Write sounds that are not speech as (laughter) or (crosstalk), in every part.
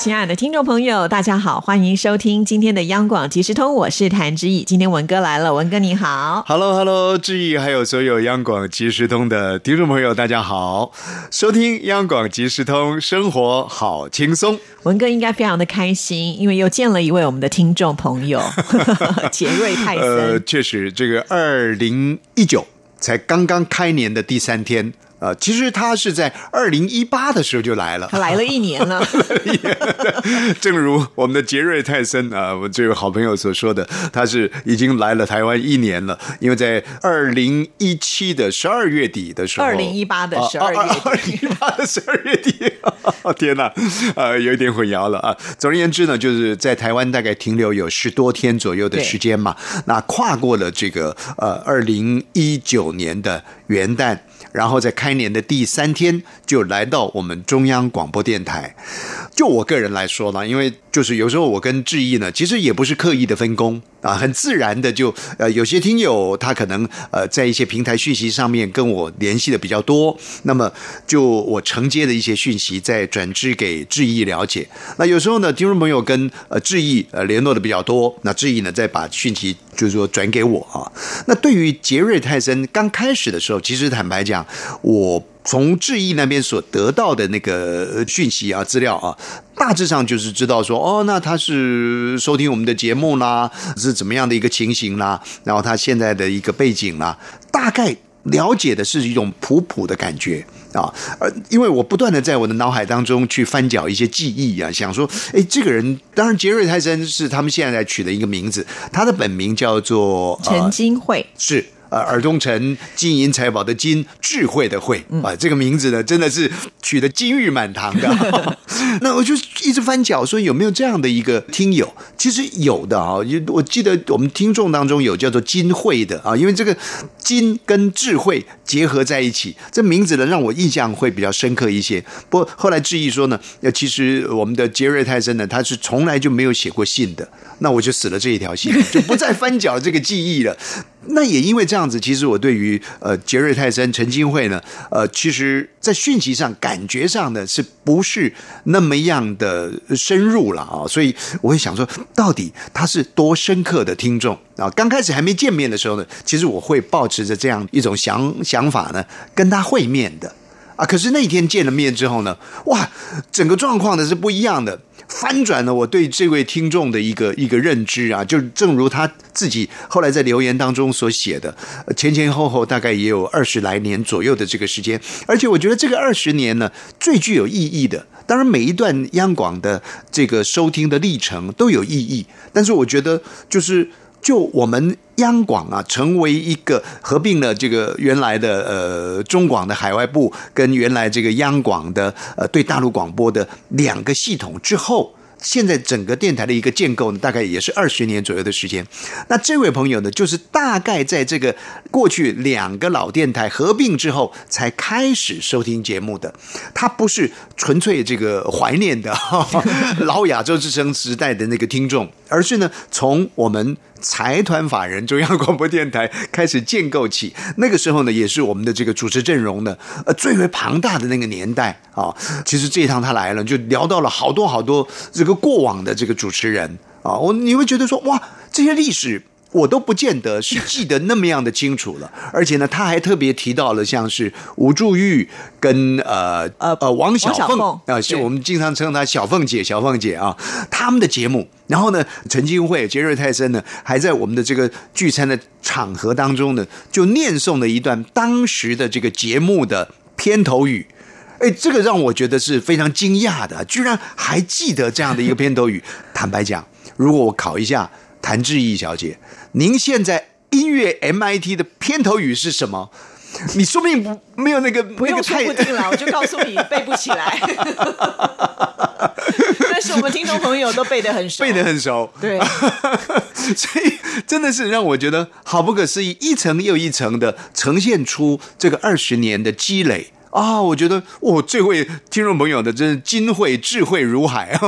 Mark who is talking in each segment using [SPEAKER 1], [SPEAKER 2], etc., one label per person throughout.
[SPEAKER 1] 亲爱的听众朋友，大家好，欢迎收听今天的央广即时通，我是谭志毅。今天文哥来了，文哥你好
[SPEAKER 2] ，Hello Hello，志毅还有所有央广即时通的听众朋友，大家好，收听央广即时通，生活好轻松。
[SPEAKER 1] 文哥应该非常的开心，因为又见了一位我们的听众朋友 (laughs) 杰瑞泰森。呃，
[SPEAKER 2] 确实，这个二零一九才刚刚开年的第三天。呃，其实他是在二零一八的时候就来了，
[SPEAKER 1] 他来了一年 (laughs) 了。(laughs)
[SPEAKER 2] 正如我们的杰瑞泰森啊，我这位好朋友所说的，他是已经来了台湾一年了，因为在二零一七的十二月底的时候，
[SPEAKER 1] 二零一八的十二月，二
[SPEAKER 2] 零一八的十二月底，(laughs) 天哪，呃，有一点混淆了啊。总而言之呢，就是在台湾大概停留有十多天左右的时间嘛，那跨过了这个呃二零一九年的元旦。然后再开开年的第三天就来到我们中央广播电台。就我个人来说呢，因为就是有时候我跟志毅呢，其实也不是刻意的分工啊，很自然的就呃，有些听友他可能呃在一些平台讯息上面跟我联系的比较多，那么就我承接的一些讯息再转至给志毅了解。那有时候呢，听众朋友跟呃志毅呃联络的比较多，那志毅呢再把讯息就是说转给我啊。那对于杰瑞泰森刚开始的时候，其实坦白讲，我。从智毅那边所得到的那个讯息啊、资料啊，大致上就是知道说，哦，那他是收听我们的节目啦，是怎么样的一个情形啦，然后他现在的一个背景啦，大概了解的是一种普普的感觉啊。呃，因为我不断的在我的脑海当中去翻搅一些记忆啊，想说，哎，这个人，当然杰瑞泰森是他们现在取的一个名字，他的本名叫做
[SPEAKER 1] 陈金慧，
[SPEAKER 2] 是。呃，耳东城金银财宝的金，智慧的慧啊，这个名字呢，真的是取得金玉满堂的。(laughs) 那我就一直翻脚，说有没有这样的一个听友？其实有的啊，我记得我们听众当中有叫做金慧的啊，因为这个金跟智慧结合在一起，这名字呢让我印象会比较深刻一些。不过后来质疑说呢，其实我们的杰瑞泰森呢，他是从来就没有写过信的。那我就死了这一条线，就不再翻搅这个记忆了。那也因为这样子，其实我对于呃杰瑞泰森、陈金慧呢，呃，其实在讯息上、感觉上呢，是不是那么样的深入了啊？所以我会想说，到底他是多深刻的听众啊？刚开始还没见面的时候呢，其实我会保持着这样一种想想法呢，跟他会面的啊。可是那天见了面之后呢，哇，整个状况呢是不一样的。翻转了我对这位听众的一个一个认知啊，就正如他自己后来在留言当中所写的，前前后后大概也有二十来年左右的这个时间，而且我觉得这个二十年呢最具有意义的，当然每一段央广的这个收听的历程都有意义，但是我觉得就是。就我们央广啊，成为一个合并了这个原来的呃中广的海外部跟原来这个央广的呃对大陆广播的两个系统之后。现在整个电台的一个建构呢，大概也是二十年左右的时间。那这位朋友呢，就是大概在这个过去两个老电台合并之后，才开始收听节目的。他不是纯粹这个怀念的 (laughs) 老亚洲之声时代的那个听众，而是呢，从我们。财团法人中央广播电台开始建构起，那个时候呢，也是我们的这个主持阵容呢，呃，最为庞大的那个年代啊。其实这一趟他来了，就聊到了好多好多这个过往的这个主持人啊。我你会觉得说，哇，这些历史。我都不见得是记得那么样的清楚了，(laughs) 而且呢，他还特别提到了像是吴祝玉跟呃呃呃王小凤啊，是我们经常称她小凤姐，小凤姐啊，他们的节目。然后呢，陈金慧、杰瑞泰森呢，还在我们的这个聚餐的场合当中呢，就念诵了一段当时的这个节目的片头语。哎，这个让我觉得是非常惊讶的，居然还记得这样的一个片头语。坦白讲，如果我考一下谭志毅小姐。您现在音乐 MIT 的片头语是什么？你说不定不没有那个
[SPEAKER 1] 不用说不定了，我就告诉你 (laughs) 背不起来。(laughs) 但是我们听众朋友都背得很熟，
[SPEAKER 2] 背得很熟。
[SPEAKER 1] 对，(laughs)
[SPEAKER 2] 所以真的是让我觉得好不可思议，一层又一层的呈现出这个二十年的积累啊，我觉得哦，这位听众朋友的真是金慧智慧如海，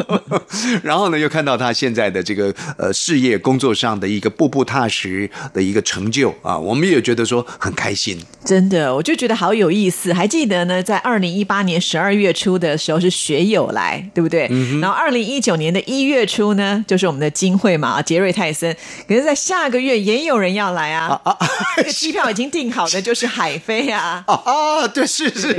[SPEAKER 2] (laughs) 然后呢，又看到他现在的这个呃事业工作上的一个步步踏实的一个成就啊，我们也觉得说很开心。
[SPEAKER 1] 真的，我就觉得好有意思。还记得呢，在二零一八年十二月初的时候是学友来，对不对？然后二零一九年的一月初呢，就是我们的金慧嘛，杰瑞泰森。可是，在下个月也有人要来啊，这个机票已经订好的就是海飞啊。
[SPEAKER 2] 啊 (laughs) 啊，对，是是，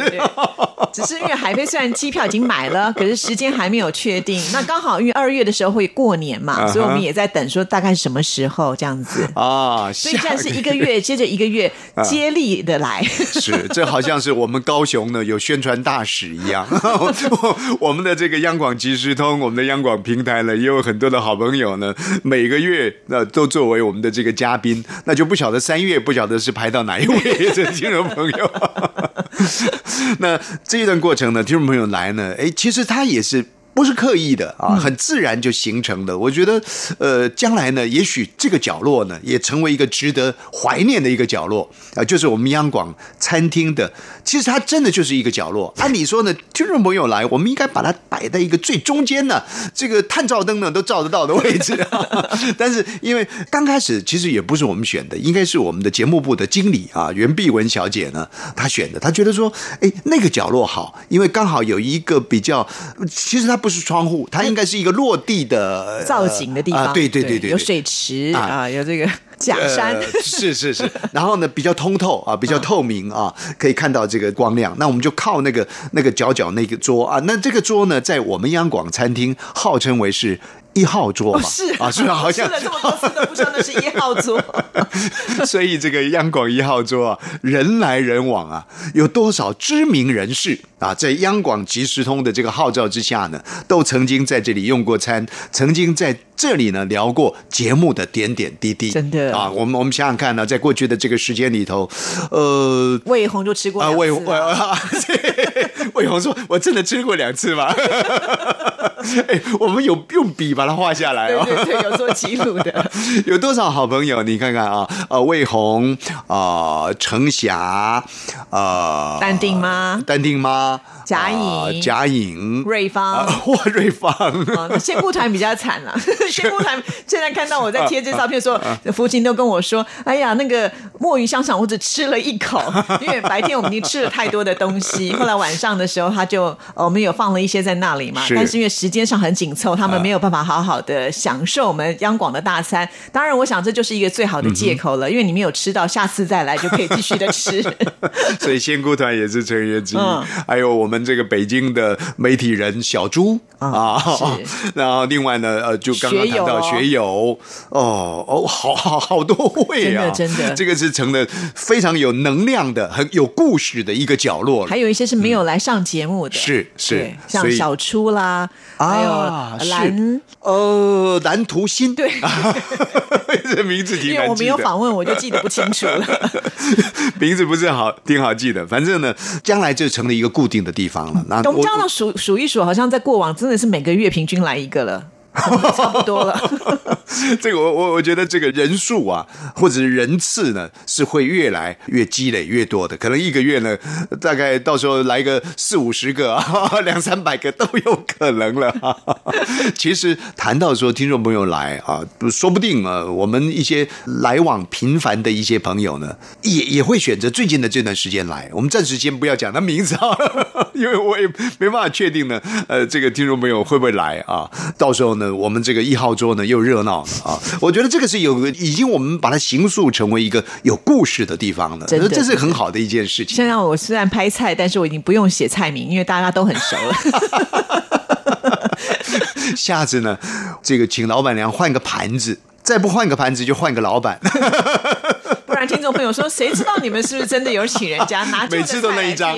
[SPEAKER 1] 只是因为海飞虽然机票已经买了，可是时间还没有确定。那刚好因为二月的时候会过年嘛，所以我们也在等，说大概什么时候这样子
[SPEAKER 2] 啊。
[SPEAKER 1] 所以现在是一个月接着一个月接力的来，
[SPEAKER 2] 是这好像是我们高雄呢有宣传大使一样。(laughs) 我们的这个央广即时通，我们的央广平台呢，也有很多的好朋友呢，每个月那都作为我们的这个嘉宾，那就不晓得三月不晓得是排到哪一位 (laughs) 的听众朋友。(laughs) 那这一段过程呢，听众朋友来呢，哎，其实他也是。不是刻意的啊，很自然就形成的。我觉得，呃，将来呢，也许这个角落呢，也成为一个值得怀念的一个角落啊，就是我们央广餐厅的。其实它真的就是一个角落。按理说呢，听众朋友来，我们应该把它摆在一个最中间呢，这个探照灯呢都照得到的位置。(laughs) 但是因为刚开始其实也不是我们选的，应该是我们的节目部的经理啊，袁碧文小姐呢，她选的。她觉得说，哎，那个角落好，因为刚好有一个比较，其实它。不是窗户，它应该是一个落地的
[SPEAKER 1] 造型的地方。
[SPEAKER 2] 对对对对，
[SPEAKER 1] 有水池啊，有这个假山，
[SPEAKER 2] 是是是。(laughs) 然后呢，比较通透啊，比较透明啊，可以看到这个光亮。那我们就靠那个那个角角那个桌啊，那这个桌呢，在我们央广餐厅号称为是。一号桌嘛，
[SPEAKER 1] 是。
[SPEAKER 2] 啊，是啊，好像。
[SPEAKER 1] 吃了这么多次都不知道那是一号桌，(laughs)
[SPEAKER 2] 所以这个央广一号桌啊，人来人往啊，有多少知名人士？啊，在央广即时通的这个号召之下呢，都曾经在这里用过餐，曾经在这里呢聊过节目的点点滴滴，
[SPEAKER 1] 真的。
[SPEAKER 2] 啊，我们我们想想看呢，在过去的这个时间里头，呃，
[SPEAKER 1] 魏红就吃过啊，魏红，(laughs)
[SPEAKER 2] 魏红说，我真的吃过两次吗？(laughs) (laughs) 哎，我们有用笔把它画下来
[SPEAKER 1] 哦，对对，有做记录的。(laughs)
[SPEAKER 2] 有多少好朋友？你看看啊，呃，魏红啊，程霞啊，
[SPEAKER 1] 淡定吗？
[SPEAKER 2] 淡定吗？
[SPEAKER 1] 贾颖，
[SPEAKER 2] 贾颖，
[SPEAKER 1] 瑞芳，(laughs)
[SPEAKER 2] 哇，瑞芳，
[SPEAKER 1] 仙姑团比较惨了。仙姑团现在看到我在贴这照片，说父亲都跟我说：“哎呀，那个墨鱼香肠我只吃了一口，因为白天我们已经吃了太多的东西。后来晚上的时候，他就我们有放了一些在那里嘛，但是因为时间上很紧凑，他们没有办法好好的享受我们央广的大餐。当然，我想这就是一个最好的借口了，因为你没有吃到，下次再来就可以继续的吃。(laughs)
[SPEAKER 2] 所以仙姑团也是成员之一，还有我们。这个北京的媒体人小朱啊，(laughs) 然后另外呢，呃，就刚刚谈到学友。哦哦，好好好多位
[SPEAKER 1] 啊，真的，真的，
[SPEAKER 2] 这个是成了非常有能量的、很有故事的一个角落。
[SPEAKER 1] 还有一些是没有来上节目的，
[SPEAKER 2] 是是，
[SPEAKER 1] 像小初啦，还有蓝
[SPEAKER 2] 呃蓝图新，
[SPEAKER 1] 对，
[SPEAKER 2] 这 (laughs) 名字挺
[SPEAKER 1] 因为我没有访问，我就记得不清楚了。(laughs)
[SPEAKER 2] 名字不是好挺好记的，反正呢，将来就成了一个固定的地方了。那
[SPEAKER 1] 我们这样数数一数，好像在过往真的是每个月平均来一个了。差不多了，(laughs)
[SPEAKER 2] 这个我我我觉得这个人数啊，或者是人次呢，是会越来越积累越多的。可能一个月呢，大概到时候来个四五十个啊，(laughs) 两三百个都有可能了。(laughs) 其实谈到说听众朋友来啊，说不定啊，我们一些来往频繁的一些朋友呢，也也会选择最近的这段时间来。我们暂时先不要讲他名字啊，因为我也没办法确定呢。呃，这个听众朋友会不会来啊？到时候呢？我们这个一号桌呢又热闹了啊！我觉得这个是有已经我们把它形塑成为一个有故事的地方了，这是很好的一件事情。
[SPEAKER 1] 现在我虽然拍菜，但是我已经不用写菜名，因为大家都很熟了。
[SPEAKER 2] 下次呢，这个请老板娘换个盘子，再不换个盘子就换个老板。(laughs)
[SPEAKER 1] 不然听众朋友说，谁知道你们是不是真的有请人家拿
[SPEAKER 2] 每次都那一张？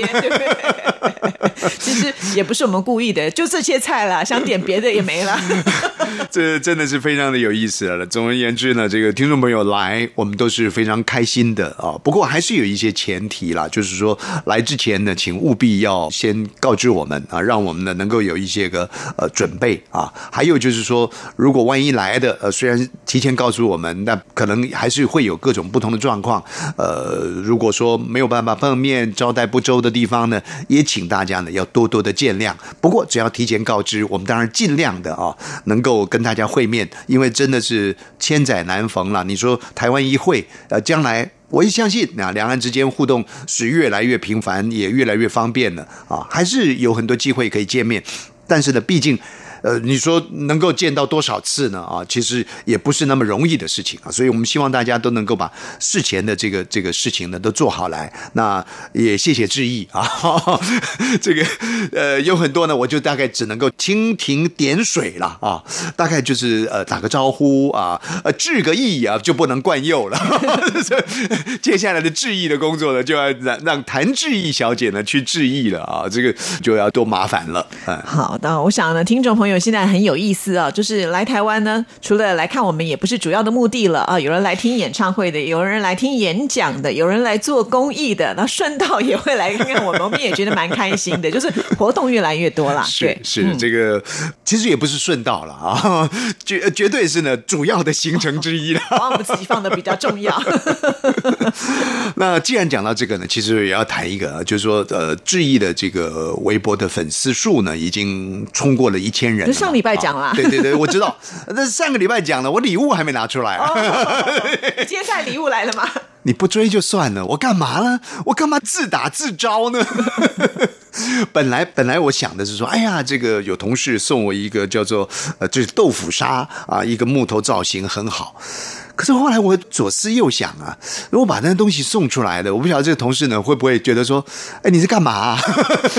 [SPEAKER 2] (laughs)
[SPEAKER 1] 其实也不是我们故意的，就这些菜啦，(laughs) 想点别的也没了。(laughs)
[SPEAKER 2] 这真的是非常的有意思了。总而言之呢，这个听众朋友来，我们都是非常开心的啊。不过还是有一些前提啦，就是说来之前呢，请务必要先告知我们啊，让我们呢能够有一些个呃准备啊。还有就是说，如果万一来的呃，虽然提前告诉我们，那可能还是会有各种不同的状况。呃，如果说没有办法碰面，招待不周的地方呢，也请大家呢要多多的见谅。不过只要提前告知，我们当然尽量的啊，能够跟大家会面，因为真的是千载难逢了。你说台湾一会，呃，将来我也相信，那两岸之间互动是越来越频繁，也越来越方便了啊，还是有很多机会可以见面。但是呢，毕竟。呃，你说能够见到多少次呢？啊，其实也不是那么容易的事情啊，所以我们希望大家都能够把事前的这个这个事情呢都做好来。那也谢谢致意啊，(laughs) 这个呃有很多呢，我就大概只能够蜻蜓点水了啊，大概就是呃打个招呼啊，呃致个意啊，就不能惯用了。(laughs) 接下来的致意的工作呢，就要让让谭志毅小姐呢去致意了啊，这个就要多麻烦了。嗯，
[SPEAKER 1] 好的，我想呢，听众朋友。现在很有意思啊，就是来台湾呢，除了来看我们，也不是主要的目的了啊。有人来听演唱会的，有人来听演讲的，有人来做公益的，那顺道也会来看看我们，我们也觉得蛮开心的。就是活动越来越多了，
[SPEAKER 2] 是是这个，其实也不是顺道了啊，绝绝对是呢主要的行程之一了，
[SPEAKER 1] 把我们自己放的比较重要。(laughs) (laughs)
[SPEAKER 2] 那既然讲到这个呢，其实也要谈一个，就是说呃，志毅的这个微博的粉丝数呢，已经冲过了一千人。
[SPEAKER 1] 上礼拜讲了，(laughs)
[SPEAKER 2] 对对对，我知道。(laughs) 那上个礼拜讲了，我礼物还没拿出来。
[SPEAKER 1] 接下来礼物来了吗？
[SPEAKER 2] 你不追就算了，我干嘛呢？我干嘛自打自招呢？本来本来我想的是说，哎呀，这个有同事送我一个叫做呃，就是豆腐沙啊，一个木头造型很好。可是后来我左思右想啊，如果把那东西送出来了，我不晓得这个同事呢会不会觉得说，哎，你是干嘛？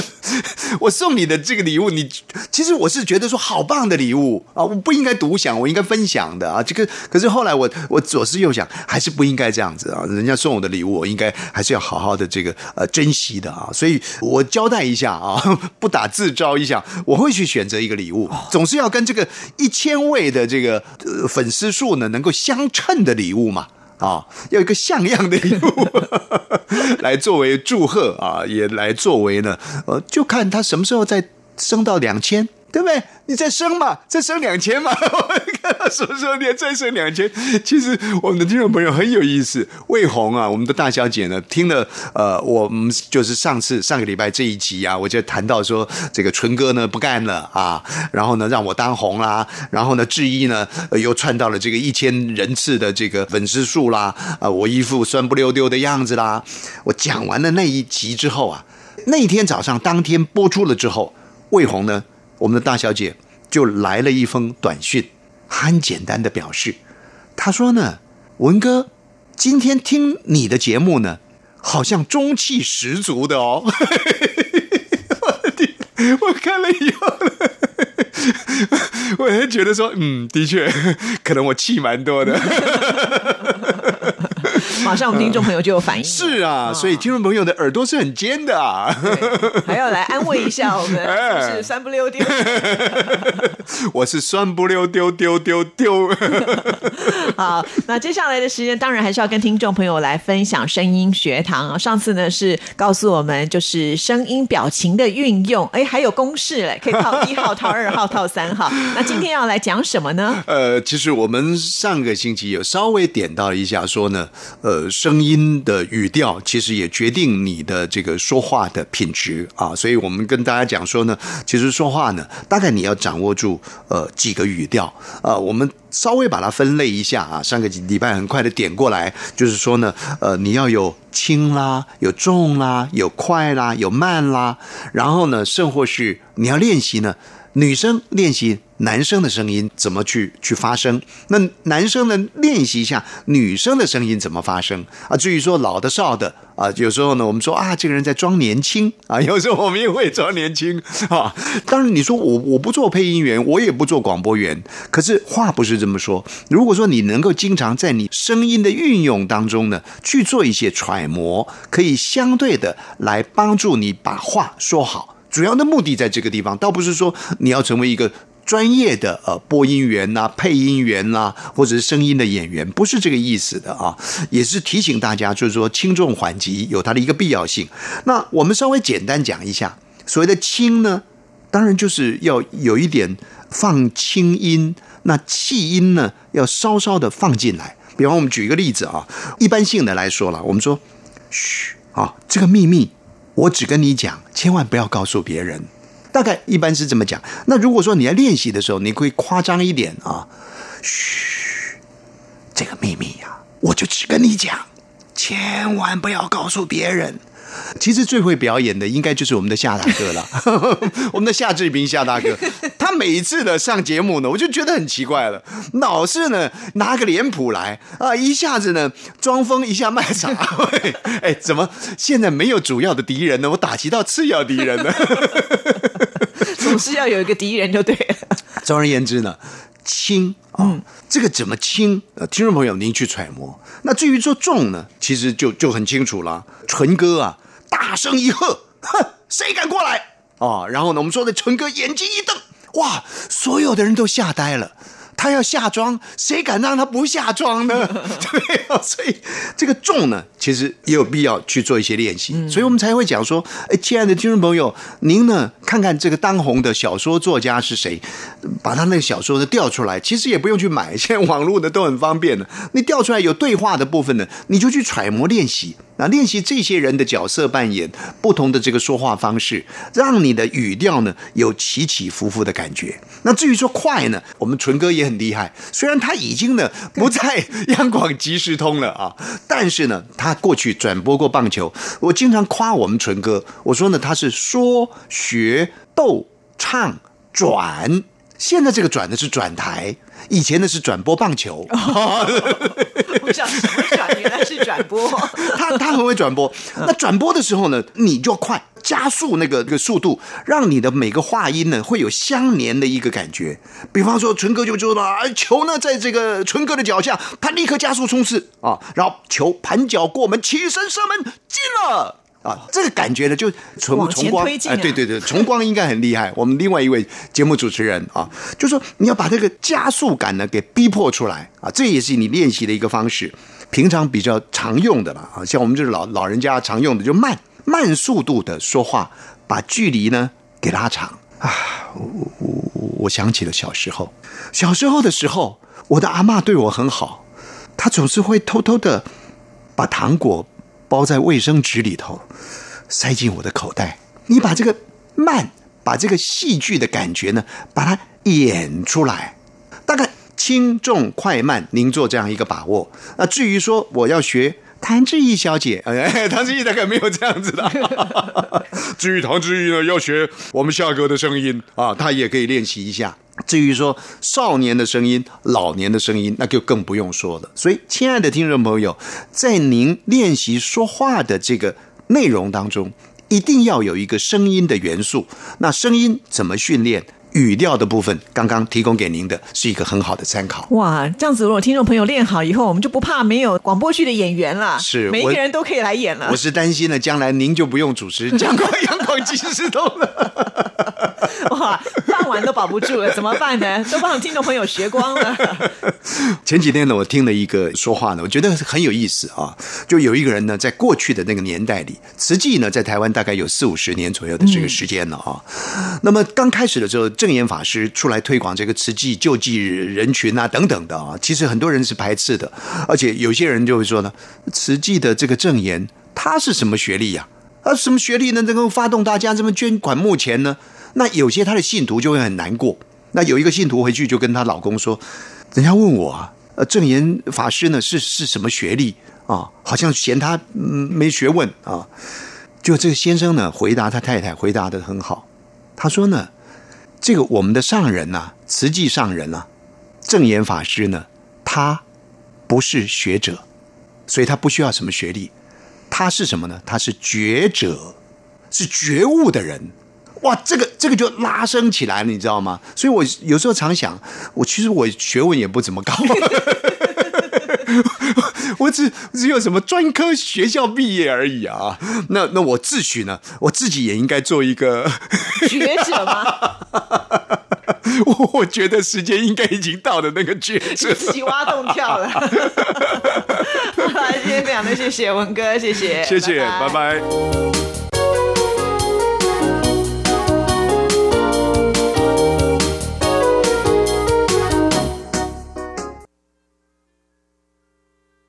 [SPEAKER 2] (laughs) 我送你的这个礼物，你其实我是觉得说好棒的礼物啊，我不应该独享，我应该分享的啊。这个可是后来我我左思右想，还是不应该这样子啊。人家送我的礼物，我应该还是要好好的这个呃珍惜的啊。所以我交代一下啊，(laughs) 不打自招一下，我会去选择一个礼物，总是要跟这个一千位的这个呃粉丝数呢能够相称。的礼物嘛，啊，要一个像样的礼物 (laughs) 来作为祝贺啊，也来作为呢，呃，就看他什么时候再升到两千。对不对？你再升嘛，再升两千嘛。看到什么时候你再升两千？其实我们的听众朋友很有意思。魏红啊，我们的大小姐呢，听了呃，我们就是上次上个礼拜这一集啊，我就谈到说这个纯哥呢不干了啊，然后呢让我当红啦，然后呢志毅呢又窜到了这个一千人次的这个粉丝数啦啊，我一副酸不溜丢的样子啦。我讲完了那一集之后啊，那天早上当天播出了之后，魏红呢。我们的大小姐就来了一封短讯，很简单的表示，她说呢，文哥，今天听你的节目呢，好像中气十足的哦。我的，我看了以后，(laughs) 我也觉得说，嗯，的确，可能我气蛮多的。
[SPEAKER 1] 马上我们听众朋友就有反应，
[SPEAKER 2] 是啊，所以听众朋友的耳朵是很尖的啊，(laughs)
[SPEAKER 1] 还要来安慰一下我们，是酸不溜丢，(laughs)
[SPEAKER 2] 我是酸不溜丢丢丢丢。(laughs)
[SPEAKER 1] 好，那接下来的时间当然还是要跟听众朋友来分享声音学堂啊。上次呢是告诉我们就是声音表情的运用，哎，还有公式嘞，可以套一号、套二号、套三号。那今天要来讲什么呢？
[SPEAKER 2] 呃，其实我们上个星期有稍微点到一下，说呢，呃。声音的语调其实也决定你的这个说话的品质啊，所以我们跟大家讲说呢，其实说话呢，大概你要掌握住呃几个语调啊，我们稍微把它分类一下啊，上个礼拜很快的点过来，就是说呢，呃，你要有轻啦，有重啦，有快啦，有慢啦，然后呢，甚或是你要练习呢，女生练习。男生的声音怎么去去发声？那男生呢？练习一下女生的声音怎么发声啊？至于说老的少的啊，有时候呢，我们说啊，这个人在装年轻啊，(laughs) 有时候我们也会装年轻啊。当然，你说我我不做配音员，我也不做广播员，可是话不是这么说。如果说你能够经常在你声音的运用当中呢，去做一些揣摩，可以相对的来帮助你把话说好。主要的目的在这个地方，倒不是说你要成为一个专业的呃播音员呐、配音员呐、或者是声音的演员，不是这个意思的啊。也是提醒大家，就是说轻重缓急有它的一个必要性。那我们稍微简单讲一下，所谓的轻呢，当然就是要有一点放轻音，那气音呢要稍稍的放进来。比方我们举一个例子啊，一般性的来说了，我们说，嘘啊，这个秘密我只跟你讲，千万不要告诉别人。大概一般是这么讲。那如果说你在练习的时候，你可以夸张一点啊，嘘，这个秘密呀、我就只跟你讲，千万不要告诉别人。其实最会表演的应该就是我们的夏大哥了，(laughs) 我们的夏志平夏大哥，每一次的上节目呢，我就觉得很奇怪了，老是呢拿个脸谱来啊，一下子呢装疯，一下卖傻，(laughs) 哎，怎么现在没有主要的敌人呢？我打击到次要敌人呢？(laughs)
[SPEAKER 1] 总是要有一个敌人就对了。
[SPEAKER 2] 总而言之呢，轻啊、这个怎么轻？呃，听众朋友您去揣摩。那至于说重呢，其实就就很清楚了。纯哥啊，大声一喝，哼，谁敢过来？啊，然后呢，我们说的纯哥眼睛一瞪，哇，所有的人都吓呆了。他要下庄，谁敢让他不下庄呢？(laughs) 对啊，所以这个重呢，其实也有必要去做一些练习，所以我们才会讲说，哎，亲爱的听众朋友，您呢看看这个当红的小说作家是谁，把他那个小说呢调出来，其实也不用去买，现在网络的都很方便的，你调出来有对话的部分呢，你就去揣摩练习。那练习这些人的角色扮演，不同的这个说话方式，让你的语调呢有起起伏伏的感觉。那至于说快呢，我们纯哥也很厉害，虽然他已经呢不在央广即时通了啊，但是呢，他过去转播过棒球，我经常夸我们纯哥，我说呢他是说学逗唱转，现在这个转的是转台，以前的是转播棒球。(laughs)
[SPEAKER 1] 我想什么转？原来是转播。(laughs)
[SPEAKER 2] 他他很会转播。那转播的时候呢，你就要快加速那个那个速度，让你的每个话音呢会有相连的一个感觉。比方说，纯哥就说了，啊球呢在这个纯哥的脚下，他立刻加速冲刺啊，然后球盘脚过门，起身射门进了。啊，这个感觉呢，就重
[SPEAKER 1] 往前
[SPEAKER 2] 重光，哎，对对对，从光应该很厉害。我们另外一位节目主持人啊，(laughs) 就说你要把这个加速感呢给逼迫出来啊，这也是你练习的一个方式。平常比较常用的吧啊，像我们就是老老人家常用的，就慢慢速度的说话，把距离呢给拉长啊。我我我我想起了小时候，小时候的时候，我的阿嬷对我很好，她总是会偷偷的把糖果包在卫生纸里头，塞进我的口袋。你把这个慢，把这个戏剧的感觉呢，把它演出来，大概轻重快慢，您做这样一个把握。那至于说我要学。谭志毅小姐，哎，谭志毅大概没有这样子的。(laughs) 至于唐志毅呢，要学我们夏哥的声音啊，他也可以练习一下。至于说少年的声音、老年的声音，那就更不用说了。所以，亲爱的听众朋友，在您练习说话的这个内容当中，一定要有一个声音的元素。那声音怎么训练？语调的部分，刚刚提供给您的是一个很好的参考。
[SPEAKER 1] 哇，这样子如果听众朋友练好以后，我们就不怕没有广播剧的演员了，
[SPEAKER 2] 是
[SPEAKER 1] 每一个人都可以来演了
[SPEAKER 2] 我。是担心呢，将来您就不用主持阳光阳光金石头了。
[SPEAKER 1] 哇，饭碗都保不住了，(laughs) 怎么办呢？都帮听众朋友学光了。(laughs)
[SPEAKER 2] 前几天呢，我听了一个说话呢，我觉得很有意思啊。就有一个人呢，在过去的那个年代里，慈济呢在台湾大概有四五十年左右的这个时间了啊。那么刚开始的时候，正言法师出来推广这个慈济救济人群啊等等的啊，其实很多人是排斥的，而且有些人就会说呢，慈济的这个正言他是什么学历呀、啊？什么学历呢？能够发动大家这么捐款募钱呢？那有些他的信徒就会很难过。那有一个信徒回去就跟她老公说：“人家问我啊，呃，正言法师呢是是什么学历啊？好像嫌他嗯没学问啊。”就这个先生呢回答他太太回答的很好，他说呢，这个我们的上人呐、慈济上人啊，正言法师呢，他不是学者，所以他不需要什么学历，他是什么呢？他是觉者，是觉悟的人。哇，这个这个就拉升起来了，你知道吗？所以我有时候常想，我其实我学问也不怎么高，(laughs) 我只只有什么专科学校毕业而已啊。那那我自诩呢，我自己也应该做一个
[SPEAKER 1] 学者吗？(laughs)
[SPEAKER 2] 我我觉得时间应该已经到了那个抉择。
[SPEAKER 1] 自己挖洞跳了。(laughs) 好了，今天非常的谢谢文哥，谢谢，
[SPEAKER 2] 谢谢，
[SPEAKER 1] 拜
[SPEAKER 2] 拜拜